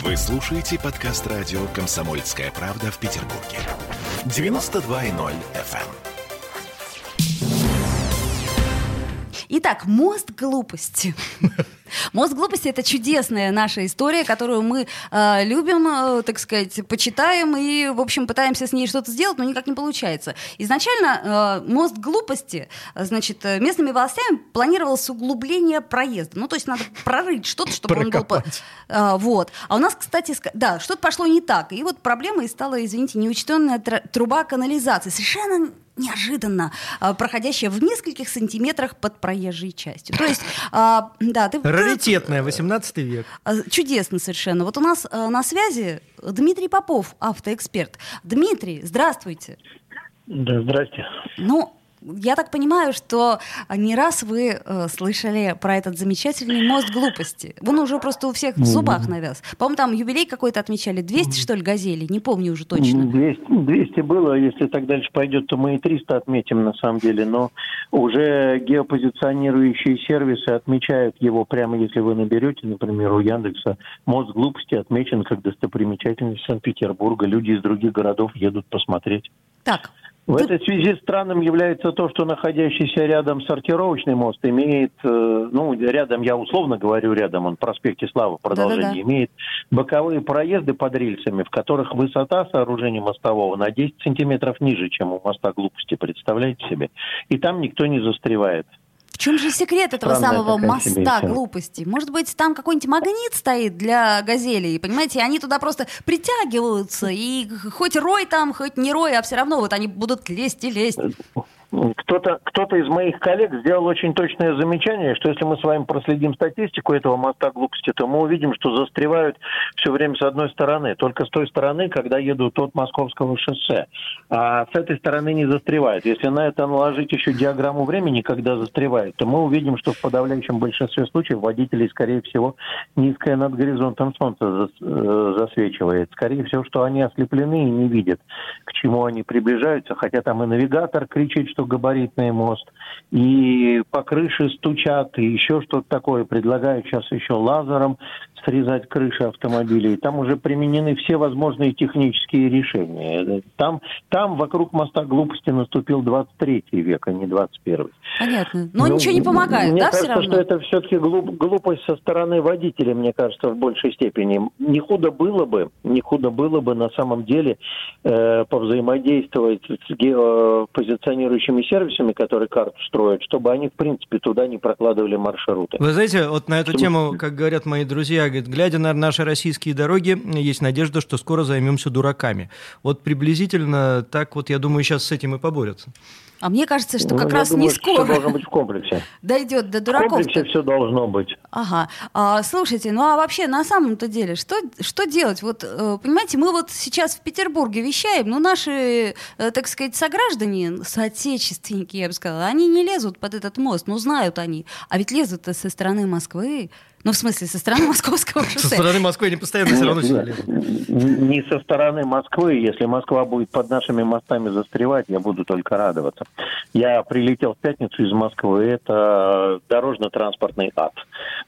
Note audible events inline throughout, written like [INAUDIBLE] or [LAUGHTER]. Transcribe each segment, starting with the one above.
Вы слушаете подкаст радио «Комсомольская правда» в Петербурге. 92.0 FM. Итак, мост глупости. [LAUGHS] Мост глупости это чудесная наша история, которую мы э, любим, э, так сказать, почитаем и, в общем, пытаемся с ней что-то сделать, но никак не получается. Изначально э, мост глупости, значит, местными властями планировалось углубление проезда. Ну, то есть надо прорыть что-то, чтобы он был... Э, вот. А у нас, кстати, да, что-то пошло не так. И вот проблема и стала, извините, неучтенная труба канализации. Совершенно неожиданно а, проходящая в нескольких сантиметрах под проезжей частью. То есть, [LAUGHS] а, да, ты... Раритетная, 18 век. А, чудесно совершенно. Вот у нас на связи Дмитрий Попов, автоэксперт. Дмитрий, здравствуйте. Да, здрасте. Ну, я так понимаю, что не раз вы э, слышали про этот замечательный мост глупости. Он уже просто у всех в зубах навяз. По-моему, там юбилей какой-то отмечали. 200, что ли, газелей? Не помню уже точно. 200, 200 было. Если так дальше пойдет, то мы и 300 отметим на самом деле. Но уже геопозиционирующие сервисы отмечают его прямо, если вы наберете, например, у Яндекса, мост глупости отмечен как достопримечательность Санкт-Петербурга. Люди из других городов едут посмотреть. Так, в этой связи странным является то, что находящийся рядом сортировочный мост имеет, э, ну, рядом, я условно говорю рядом, он в проспекте Славы продолжение, Да-да-да. имеет боковые проезды под рельсами, в которых высота сооружения мостового на 10 сантиметров ниже, чем у моста глупости, представляете себе? И там никто не застревает. В чем же секрет этого Странная самого моста глупости? Может быть, там какой-нибудь магнит стоит для газелей, понимаете, они туда просто притягиваются, и хоть рой там, хоть не рой, а все равно вот они будут лезть и лезть. Кто-то кто из моих коллег сделал очень точное замечание, что если мы с вами проследим статистику этого моста глупости, то мы увидим, что застревают все время с одной стороны. Только с той стороны, когда едут от Московского шоссе. А с этой стороны не застревают. Если на это наложить еще диаграмму времени, когда застревают, то мы увидим, что в подавляющем большинстве случаев водителей, скорее всего, низкое над горизонтом солнце э, засвечивает. Скорее всего, что они ослеплены и не видят, к чему они приближаются. Хотя там и навигатор кричит, что габаритный мост, и по крыше стучат, и еще что-то такое. Предлагают сейчас еще лазером срезать крыши автомобилей. Там уже применены все возможные технические решения. Там, там вокруг моста глупости наступил 23 век, а не 21. Понятно. Но ну, ничего не помогает, мне да, кажется, все равно? что это все-таки глуп, глупость со стороны водителя, мне кажется, в большей степени. Не худо было бы, не худо было бы на самом деле э, повзаимодействовать с геопозиционирующими сервисами, которые карту строят, чтобы они, в принципе, туда не прокладывали маршруты. Вы знаете, вот на эту тему, как говорят мои друзья, говорит, глядя на наши российские дороги, есть надежда, что скоро займемся дураками. Вот приблизительно так вот, я думаю, сейчас с этим и поборются. А мне кажется, что ну, как раз думаю, не скоро должно быть в комплексе. [LAUGHS] дойдет до дураков. В комплексе все должно быть. Ага. А, слушайте, ну а вообще на самом-то деле, что, что делать? Вот, э, понимаете, мы вот сейчас в Петербурге вещаем, но наши, э, так сказать, сограждане, соотечественники, я бы сказала, они не лезут под этот мост, ну знают они. А ведь лезут-то со стороны Москвы. Ну, в смысле, со стороны [LAUGHS] Московского шоссе. Со стороны Москвы они постоянно все равно Не со стороны Москвы. Если Москва будет под нашими мостами застревать, я буду только радоваться. Я прилетел в пятницу из Москвы. Это дорожно-транспортный ад.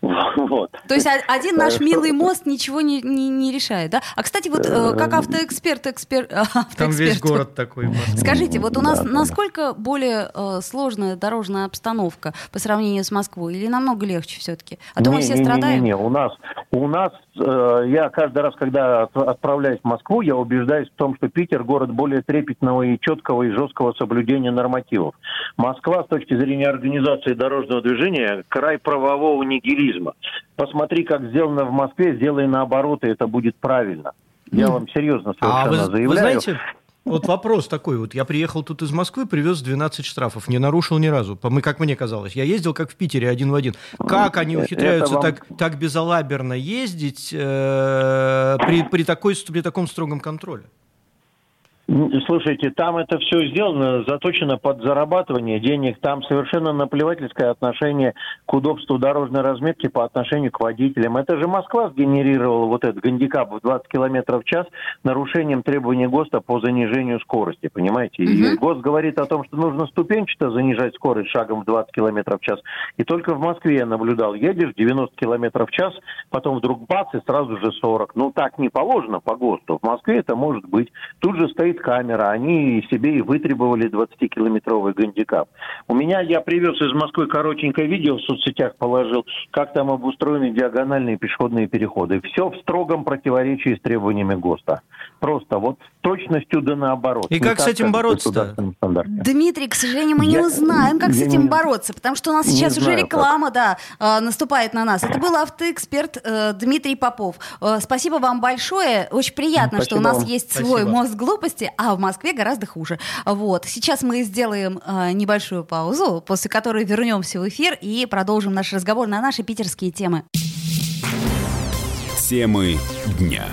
[LAUGHS] Вот. То есть один наш милый мост ничего не, не, не решает, да? А, кстати, вот э, как автоэксперт, эксперт, [LAUGHS] автоэксперт... Там весь город такой. Скажите, вот у нас да, насколько да. более э, сложная дорожная обстановка по сравнению с Москвой? Или намного легче все-таки? А то мы все страдаем? Не, не, у нас, у нас э, я каждый раз, когда отправляюсь в Москву, я убеждаюсь в том, что Питер город более трепетного и четкого и жесткого соблюдения нормативов. Москва с точки зрения организации дорожного движения край правового нигилизма. Посмотри, как сделано в Москве, сделай наоборот, и это будет правильно. Я вам серьезно совершенно а вы, заявляю. Вы знаете, вот вопрос такой. Вот я приехал тут из Москвы, привез 12 штрафов, не нарушил ни разу. Мы, как мне казалось. Я ездил как в Питере один в один. Как они ухитряются вам... так, так безалаберно ездить э, при, при, такой, при таком строгом контроле? Слушайте, там это все сделано, заточено под зарабатывание денег. Там совершенно наплевательское отношение к удобству дорожной разметки по отношению к водителям. Это же Москва сгенерировала вот этот гандикап в 20 км в час нарушением требований ГОСТа по занижению скорости, понимаете? И ГОСТ говорит о том, что нужно ступенчато занижать скорость шагом в 20 км в час. И только в Москве я наблюдал, едешь 90 км в час, потом вдруг бац, и сразу же 40. Ну, так не положено по ГОСТу. В Москве это может быть. Тут же стоит камера, они себе и вытребовали 20-километровый гандикап. У меня, я привез из Москвы коротенькое видео в соцсетях положил, как там обустроены диагональные пешеходные переходы. Все в строгом противоречии с требованиями ГОСТа. Просто вот точностью да наоборот. И как так, с этим бороться-то? Дмитрий, к сожалению, мы я, не узнаем, как с этим не, бороться, потому что у нас сейчас уже реклама, как. да, э, наступает на нас. Это был автоэксперт э, Дмитрий Попов. Э, спасибо вам большое. Очень приятно, спасибо что у нас вам. есть спасибо. свой мост глупости, а в Москве гораздо хуже. Вот. Сейчас мы сделаем небольшую паузу, после которой вернемся в эфир и продолжим наш разговор на наши питерские темы. Темы дня.